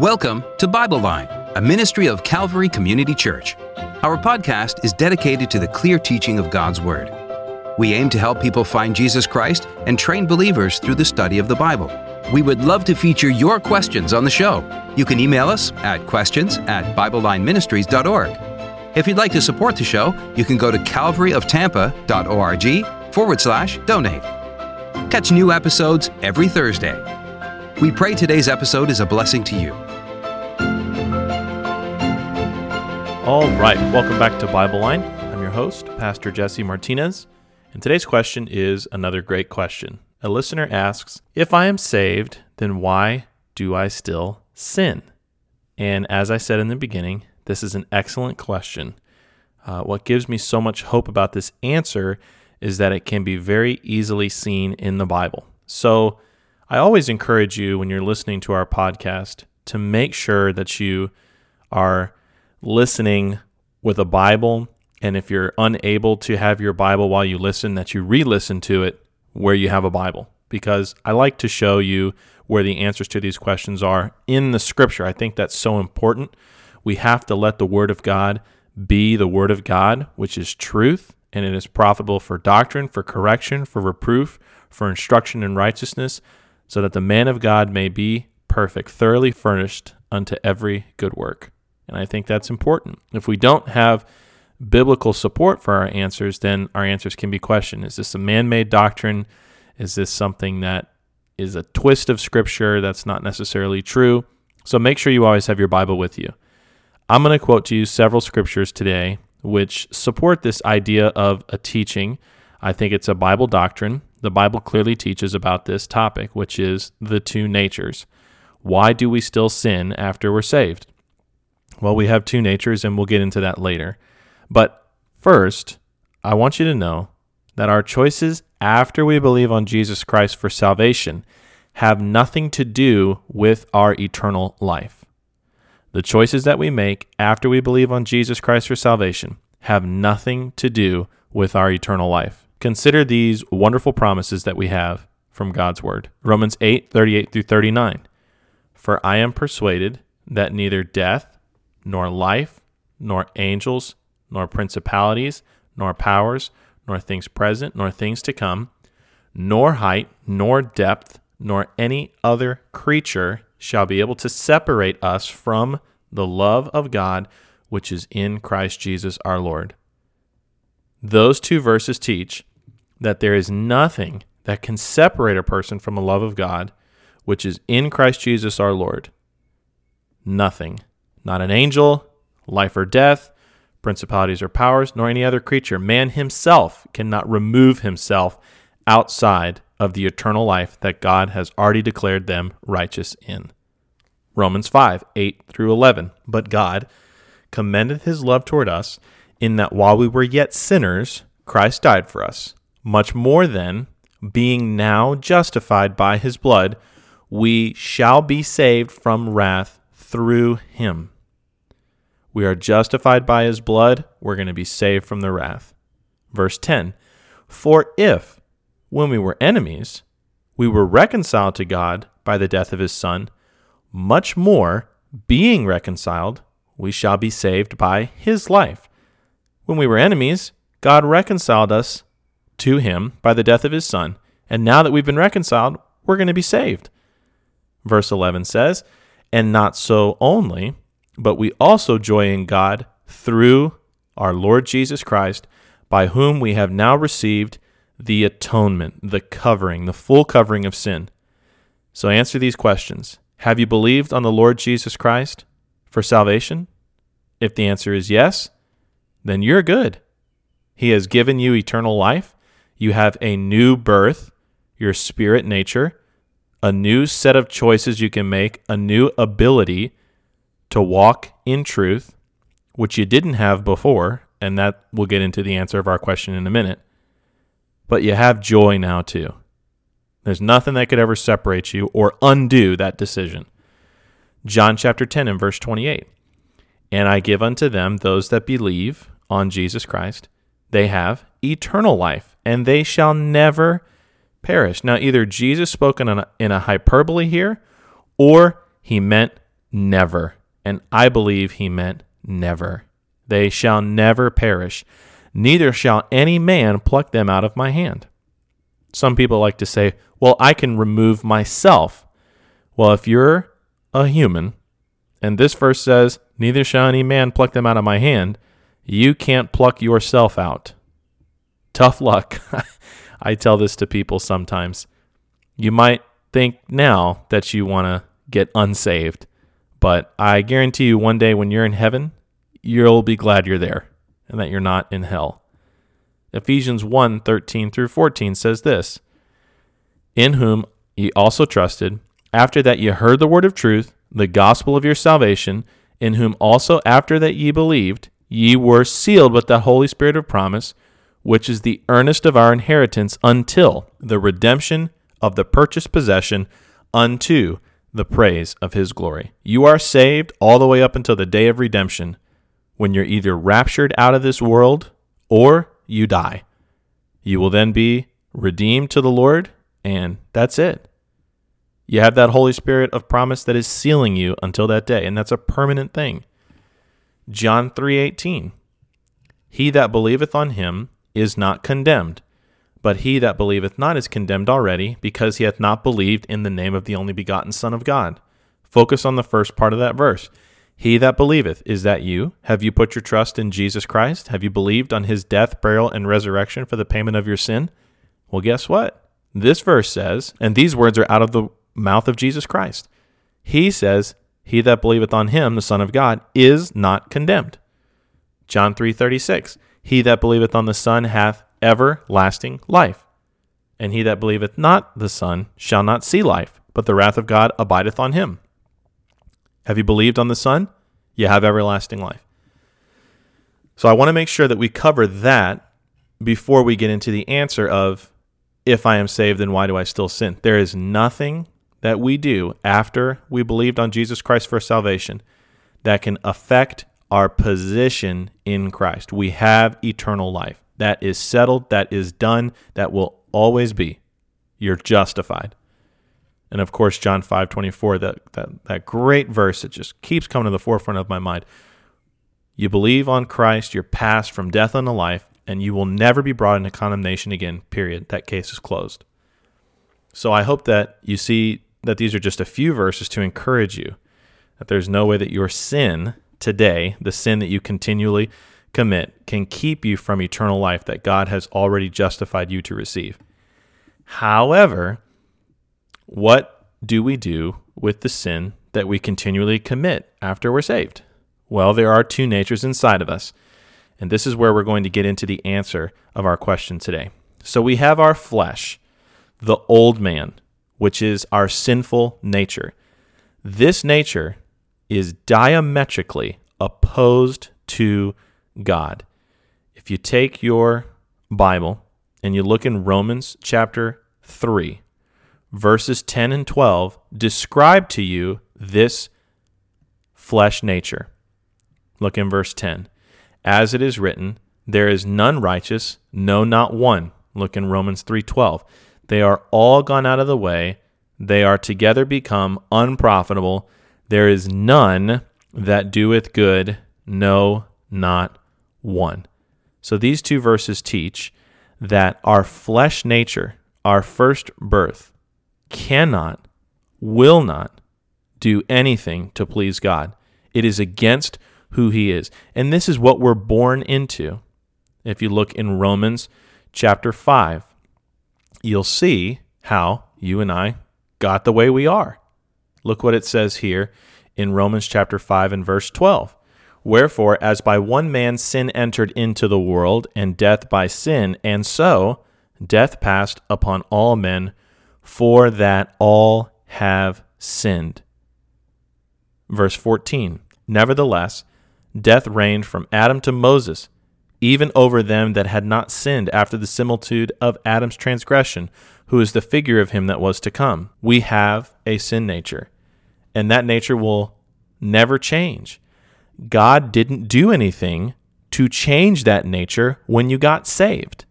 Welcome to Bible Line, a ministry of Calvary Community Church. Our podcast is dedicated to the clear teaching of God's Word. We aim to help people find Jesus Christ and train believers through the study of the Bible. We would love to feature your questions on the show. You can email us at questions at BibleLineMinistries.org. If you'd like to support the show, you can go to calvaryoftampa.org forward slash donate. Catch new episodes every Thursday. We pray today's episode is a blessing to you. All right, welcome back to Bible Line. I'm your host, Pastor Jesse Martinez, and today's question is another great question. A listener asks, If I am saved, then why do I still sin? And as I said in the beginning, this is an excellent question. Uh, what gives me so much hope about this answer is that it can be very easily seen in the Bible. So, I always encourage you when you're listening to our podcast to make sure that you are listening with a Bible. And if you're unable to have your Bible while you listen, that you re listen to it where you have a Bible. Because I like to show you where the answers to these questions are in the scripture. I think that's so important. We have to let the Word of God be the Word of God, which is truth, and it is profitable for doctrine, for correction, for reproof, for instruction in righteousness so that the man of God may be perfect, thoroughly furnished unto every good work. And I think that's important. If we don't have biblical support for our answers, then our answers can be questioned. Is this a man made doctrine? Is this something that is a twist of scripture that's not necessarily true? So make sure you always have your Bible with you. I'm going to quote to you several scriptures today which support this idea of a teaching. I think it's a Bible doctrine the Bible clearly teaches about this topic, which is the two natures. Why do we still sin after we're saved? Well, we have two natures, and we'll get into that later. But first, I want you to know that our choices after we believe on Jesus Christ for salvation have nothing to do with our eternal life. The choices that we make after we believe on Jesus Christ for salvation have nothing to do with our eternal life. Consider these wonderful promises that we have from God's word. Romans 8, 38 through 39. For I am persuaded that neither death, nor life, nor angels, nor principalities, nor powers, nor things present, nor things to come, nor height, nor depth, nor any other creature shall be able to separate us from the love of God which is in Christ Jesus our Lord. Those two verses teach that there is nothing that can separate a person from the love of God, which is in Christ Jesus our Lord. Nothing. Not an angel, life or death, principalities or powers, nor any other creature. Man himself cannot remove himself outside of the eternal life that God has already declared them righteous in. Romans 5 8 through 11. But God commendeth his love toward us, in that while we were yet sinners, Christ died for us much more then, being now justified by his blood, we shall be saved from wrath through him. We are justified by his blood, we're going to be saved from the wrath. Verse 10 For if, when we were enemies, we were reconciled to God by the death of his Son, much more, being reconciled, we shall be saved by his life. When we were enemies, God reconciled us to him by the death of his son. And now that we've been reconciled, we're going to be saved. Verse 11 says, And not so only, but we also joy in God through our Lord Jesus Christ, by whom we have now received the atonement, the covering, the full covering of sin. So answer these questions. Have you believed on the Lord Jesus Christ for salvation? If the answer is yes, then you're good. He has given you eternal life. You have a new birth, your spirit nature, a new set of choices you can make, a new ability to walk in truth, which you didn't have before. And that we'll get into the answer of our question in a minute. But you have joy now too. There's nothing that could ever separate you or undo that decision. John chapter 10 and verse 28. And I give unto them those that believe on Jesus Christ, they have eternal life and they shall never perish. Now, either Jesus spoke in a, in a hyperbole here, or he meant never. And I believe he meant never. They shall never perish, neither shall any man pluck them out of my hand. Some people like to say, well, I can remove myself. Well, if you're a human, and this verse says, neither shall any man pluck them out of my hand, you can't pluck yourself out. Tough luck. I tell this to people sometimes. You might think now that you want to get unsaved, but I guarantee you one day when you're in heaven, you'll be glad you're there and that you're not in hell. Ephesians 1 13 through 14 says this In whom ye also trusted, after that ye heard the word of truth, the gospel of your salvation, in whom also after that ye believed, ye were sealed with the Holy Spirit of promise, which is the earnest of our inheritance until the redemption of the purchased possession unto the praise of his glory. You are saved all the way up until the day of redemption when you're either raptured out of this world or you die. You will then be redeemed to the Lord, and that's it. You have that Holy Spirit of promise that is sealing you until that day, and that's a permanent thing. John 3:18 He that believeth on him is not condemned, but he that believeth not is condemned already, because he hath not believed in the name of the only begotten Son of God. Focus on the first part of that verse. He that believeth, is that you? Have you put your trust in Jesus Christ? Have you believed on his death, burial, and resurrection for the payment of your sin? Well, guess what? This verse says, and these words are out of the mouth of Jesus Christ. He says, He that believeth on him, the Son of God, is not condemned. John 3:36 He that believeth on the Son hath everlasting life. And he that believeth not the Son shall not see life, but the wrath of God abideth on him. Have you believed on the Son? You have everlasting life. So I want to make sure that we cover that before we get into the answer of if I am saved, then why do I still sin? There is nothing that we do after we believed on Jesus Christ for salvation that can affect our position in Christ. We have eternal life. That is settled, that is done, that will always be. You're justified. And of course, John 5 24, that, that, that great verse that just keeps coming to the forefront of my mind. You believe on Christ, you're passed from death unto life, and you will never be brought into condemnation again, period. That case is closed. So I hope that you see that these are just a few verses to encourage you that there's no way that your sin today, the sin that you continually commit, can keep you from eternal life that God has already justified you to receive. However, what do we do with the sin that we continually commit after we're saved? Well, there are two natures inside of us. And this is where we're going to get into the answer of our question today. So we have our flesh, the old man, which is our sinful nature. This nature is diametrically opposed to God. If you take your Bible and you look in Romans chapter 3, verses 10 and 12 describe to you this flesh nature. Look in verse 10. As it is written, there is none righteous, no not one. Look in Romans 3:12. They are all gone out of the way, they are together become unprofitable. There is none that doeth good, no not one. So these two verses teach that our flesh nature, our first birth, cannot, will not do anything to please God. It is against who He is. And this is what we're born into. If you look in Romans chapter 5, you'll see how you and I got the way we are. Look what it says here in Romans chapter 5 and verse 12. Wherefore, as by one man sin entered into the world, and death by sin, and so death passed upon all men, for that all have sinned. Verse 14 Nevertheless, death reigned from Adam to Moses, even over them that had not sinned after the similitude of Adam's transgression, who is the figure of him that was to come. We have a sin nature, and that nature will never change. God didn't do anything to change that nature when you got saved.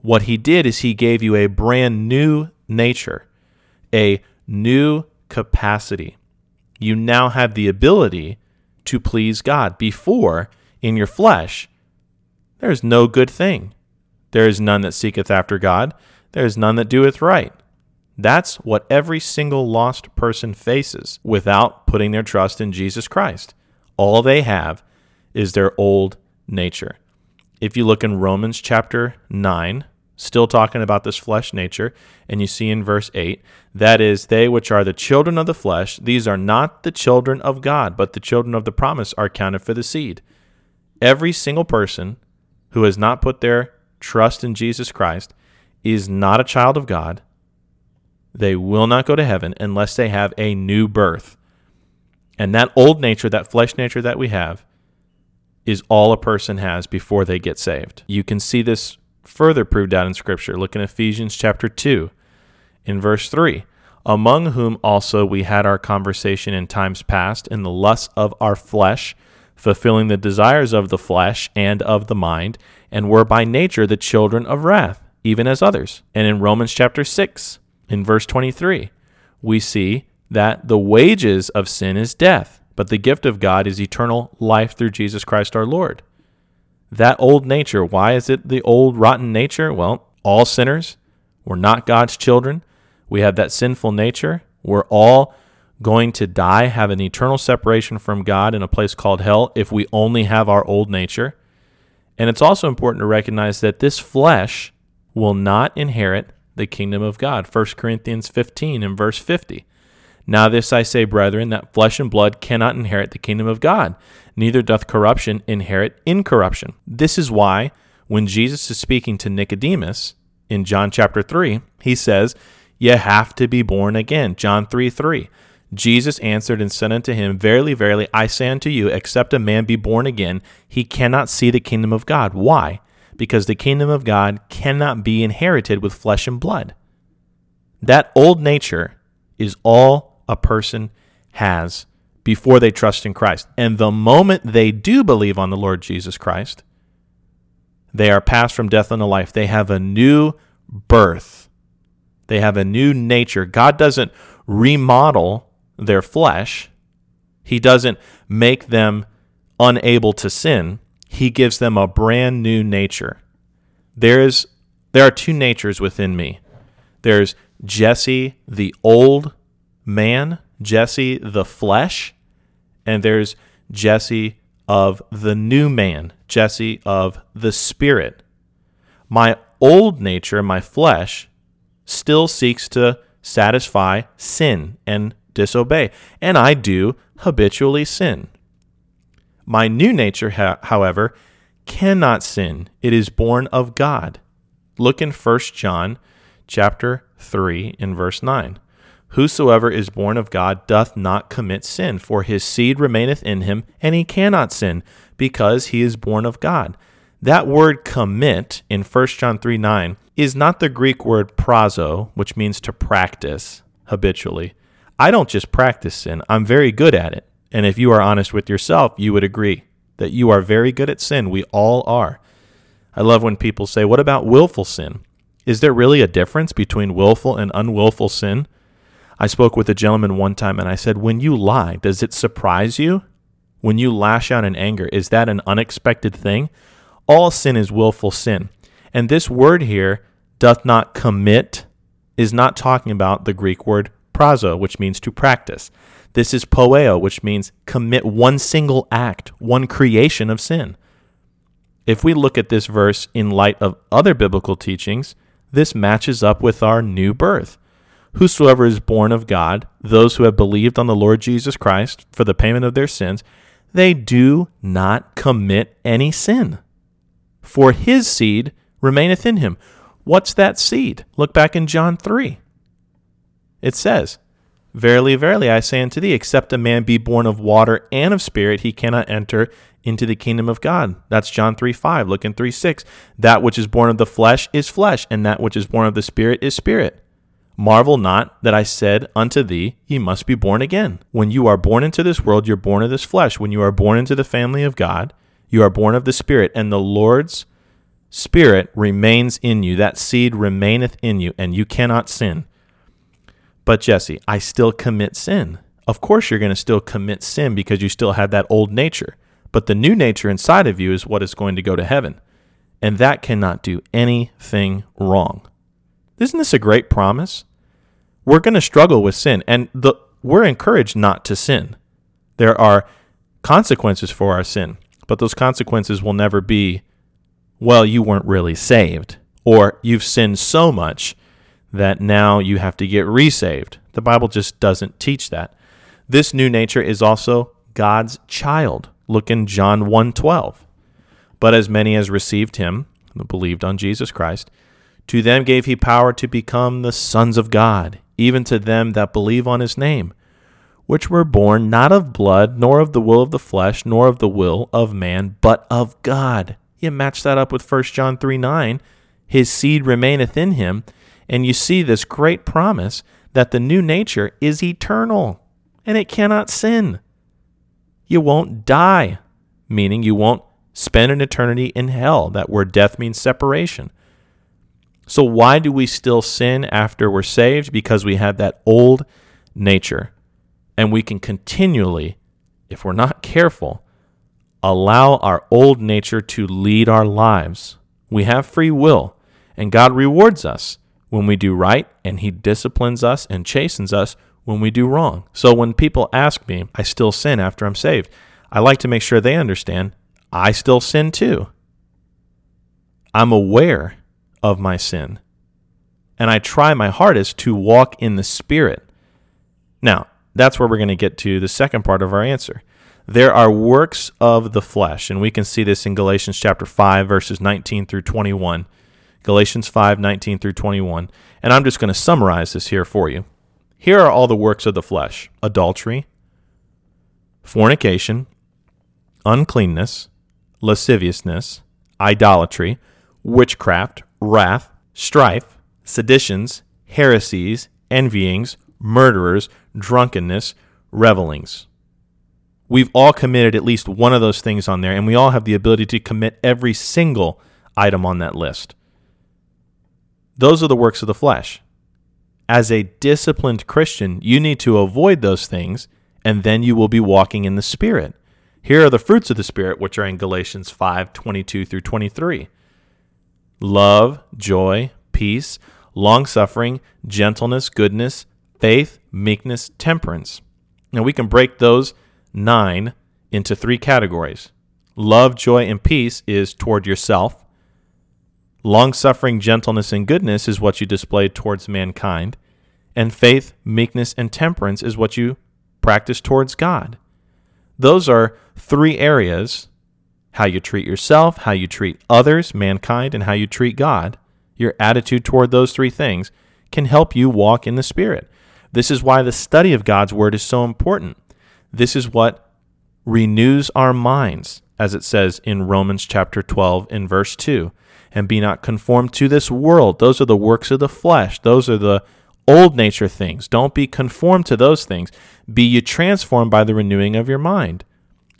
What he did is he gave you a brand new nature, a new capacity. you now have the ability to please God. Before, in your flesh, there is no good thing. There is none that seeketh after God. There is none that doeth right. That's what every single lost person faces without putting their trust in Jesus Christ. All they have is their old nature. If you look in Romans chapter 9, still talking about this flesh nature, and you see in verse 8, that is, they which are the children of the flesh, these are not the children of God, but the children of the promise are counted for the seed. Every single person who has not put their trust in Jesus Christ is not a child of God. They will not go to heaven unless they have a new birth. And that old nature, that flesh nature that we have, is all a person has before they get saved. You can see this further proved out in Scripture. Look in Ephesians chapter 2, in verse 3. Among whom also we had our conversation in times past in the lusts of our flesh, fulfilling the desires of the flesh and of the mind, and were by nature the children of wrath, even as others. And in Romans chapter 6, in verse 23, we see that the wages of sin is death, but the gift of God is eternal life through Jesus Christ our Lord that old nature. Why is it the old rotten nature? Well, all sinners. We're not God's children. We have that sinful nature. We're all going to die, have an eternal separation from God in a place called hell if we only have our old nature. And it's also important to recognize that this flesh will not inherit the kingdom of God. 1 Corinthians 15 and verse 50. Now, this I say, brethren, that flesh and blood cannot inherit the kingdom of God, neither doth corruption inherit incorruption. This is why, when Jesus is speaking to Nicodemus in John chapter 3, he says, You have to be born again. John 3 3. Jesus answered and said unto him, Verily, verily, I say unto you, except a man be born again, he cannot see the kingdom of God. Why? Because the kingdom of God cannot be inherited with flesh and blood. That old nature is all a person has before they trust in Christ. And the moment they do believe on the Lord Jesus Christ, they are passed from death unto life. They have a new birth. They have a new nature. God doesn't remodel their flesh. He doesn't make them unable to sin. He gives them a brand new nature. There is there are two natures within me. There's Jesse, the old man, Jesse the flesh, and there's Jesse of the new man, Jesse of the spirit. My old nature, my flesh, still seeks to satisfy sin and disobey, and I do habitually sin. My new nature, however, cannot sin. It is born of God. Look in 1 John chapter 3 in verse 9. Whosoever is born of God doth not commit sin, for his seed remaineth in him, and he cannot sin, because he is born of God. That word commit in 1 John 3 9 is not the Greek word prasso, which means to practice habitually. I don't just practice sin, I'm very good at it. And if you are honest with yourself, you would agree that you are very good at sin. We all are. I love when people say, What about willful sin? Is there really a difference between willful and unwillful sin? I spoke with a gentleman one time and I said, When you lie, does it surprise you? When you lash out in anger, is that an unexpected thing? All sin is willful sin. And this word here, doth not commit, is not talking about the Greek word prasso, which means to practice. This is poieo, which means commit one single act, one creation of sin. If we look at this verse in light of other biblical teachings, this matches up with our new birth. Whosoever is born of God, those who have believed on the Lord Jesus Christ for the payment of their sins, they do not commit any sin. For his seed remaineth in him. What's that seed? Look back in John 3. It says, Verily, verily, I say unto thee, except a man be born of water and of spirit, he cannot enter into the kingdom of God. That's John 3 5. Look in 3 6. That which is born of the flesh is flesh, and that which is born of the spirit is spirit. Marvel not that I said unto thee, Ye must be born again. When you are born into this world, you're born of this flesh. When you are born into the family of God, you are born of the Spirit, and the Lord's Spirit remains in you. That seed remaineth in you, and you cannot sin. But Jesse, I still commit sin. of course you're going to still commit sin because you still have that old nature. But the new nature inside of you is what is going to go to heaven. And that cannot do anything wrong. Isn't this a great promise? We're going to struggle with sin, and the, we're encouraged not to sin. There are consequences for our sin, but those consequences will never be, well, you weren't really saved, or you've sinned so much that now you have to get resaved. The Bible just doesn't teach that. This new nature is also God's child. Look in John 1:12. But as many as received him, believed on Jesus Christ, to them gave he power to become the sons of God, even to them that believe on his name, which were born not of blood, nor of the will of the flesh, nor of the will of man, but of God. You match that up with 1 John 3 9. His seed remaineth in him, and you see this great promise that the new nature is eternal and it cannot sin. You won't die, meaning you won't spend an eternity in hell. That word death means separation. So, why do we still sin after we're saved? Because we have that old nature. And we can continually, if we're not careful, allow our old nature to lead our lives. We have free will, and God rewards us when we do right, and He disciplines us and chastens us when we do wrong. So when people ask me, I still sin after I'm saved, I like to make sure they understand I still sin too. I'm aware of my sin, and I try my hardest to walk in the Spirit. Now, that's where we're going to get to the second part of our answer. There are works of the flesh, and we can see this in Galatians chapter 5, verses 19 through 21. Galatians 5, 19 through 21. And I'm just going to summarize this here for you. Here are all the works of the flesh adultery, fornication, uncleanness, lasciviousness, idolatry, witchcraft, wrath, strife, seditions, heresies, envyings, murderers, drunkenness, revelings. We've all committed at least one of those things on there, and we all have the ability to commit every single item on that list. Those are the works of the flesh as a disciplined Christian, you need to avoid those things, and then you will be walking in the Spirit. Here are the fruits of the Spirit, which are in Galatians 5 22 through 23 love, joy, peace, long suffering, gentleness, goodness, faith, meekness, temperance. Now we can break those nine into three categories. Love, joy, and peace is toward yourself. Long suffering, gentleness, and goodness is what you display towards mankind. And faith, meekness, and temperance is what you practice towards God. Those are three areas how you treat yourself, how you treat others, mankind, and how you treat God. Your attitude toward those three things can help you walk in the Spirit. This is why the study of God's Word is so important. This is what renews our minds, as it says in Romans chapter 12 in verse 2. And be not conformed to this world. Those are the works of the flesh. Those are the old nature things. Don't be conformed to those things. Be you transformed by the renewing of your mind.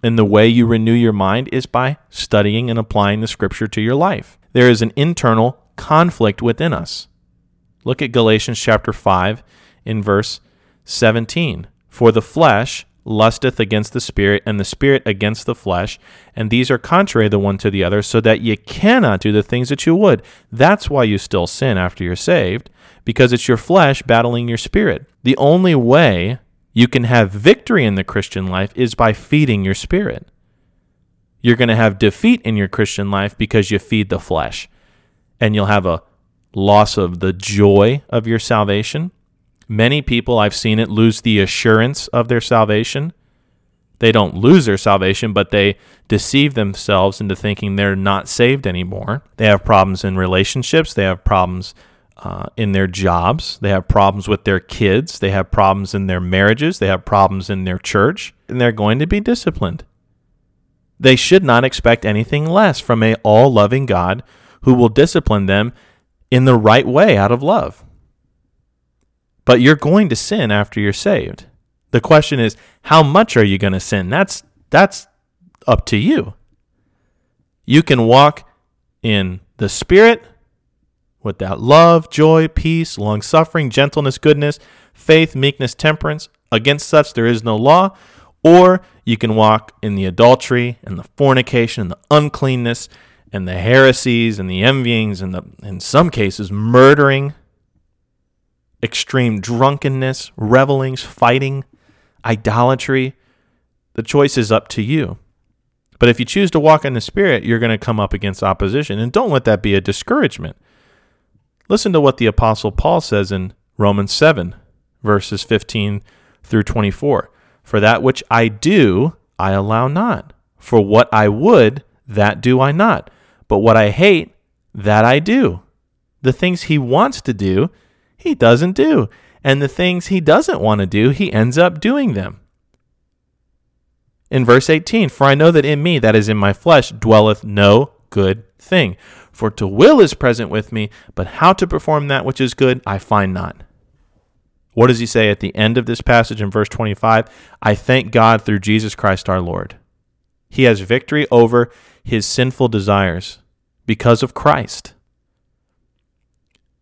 And the way you renew your mind is by studying and applying the scripture to your life. There is an internal conflict within us. Look at Galatians chapter 5 in verse 17. For the flesh lusteth against the spirit, and the spirit against the flesh, and these are contrary the one to the other, so that ye cannot do the things that you would. That's why you still sin after you're saved because it's your flesh battling your spirit. The only way you can have victory in the Christian life is by feeding your spirit. You're going to have defeat in your Christian life because you feed the flesh. And you'll have a loss of the joy of your salvation. Many people, I've seen it, lose the assurance of their salvation. They don't lose their salvation, but they deceive themselves into thinking they're not saved anymore. They have problems in relationships, they have problems uh, in their jobs. They have problems with their kids. They have problems in their marriages. They have problems in their church, and they're going to be disciplined. They should not expect anything less from a all-loving God who will discipline them in the right way out of love. But you're going to sin after you're saved. The question is, how much are you going to sin? That's that's up to you. You can walk in the spirit without love, joy, peace, long suffering, gentleness, goodness, faith, meekness, temperance, against such there is no law, or you can walk in the adultery and the fornication and the uncleanness and the heresies and the envyings and the in some cases murdering, extreme drunkenness, revelings, fighting, idolatry. The choice is up to you. But if you choose to walk in the Spirit, you're going to come up against opposition. And don't let that be a discouragement. Listen to what the Apostle Paul says in Romans 7, verses 15 through 24. For that which I do, I allow not. For what I would, that do I not. But what I hate, that I do. The things he wants to do, he doesn't do. And the things he doesn't want to do, he ends up doing them in verse 18 For I know that in me, that is in my flesh, dwelleth no good thing. For to will is present with me, but how to perform that which is good, I find not. What does he say at the end of this passage in verse 25? I thank God through Jesus Christ our Lord. He has victory over his sinful desires because of Christ.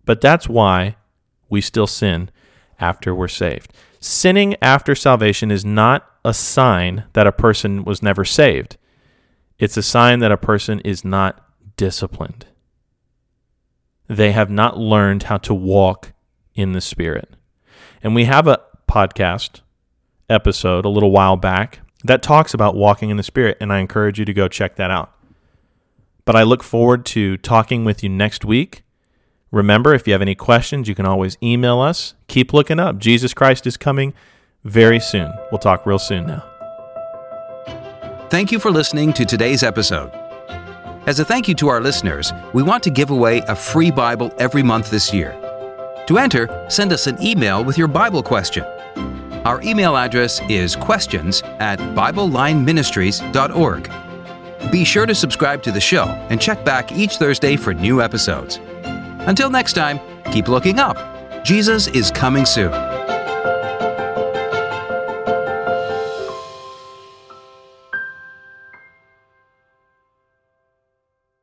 But that's why we still sin after we're saved. Sinning after salvation is not a sign that a person was never saved. It's a sign that a person is not disciplined. They have not learned how to walk in the Spirit. And we have a podcast episode a little while back that talks about walking in the Spirit, and I encourage you to go check that out. But I look forward to talking with you next week. Remember, if you have any questions, you can always email us. Keep looking up. Jesus Christ is coming very soon. We'll talk real soon now. Thank you for listening to today's episode. As a thank you to our listeners, we want to give away a free Bible every month this year. To enter, send us an email with your Bible question. Our email address is questions at BibleLineMinistries.org. Be sure to subscribe to the show and check back each Thursday for new episodes. Until next time, keep looking up. Jesus is coming soon.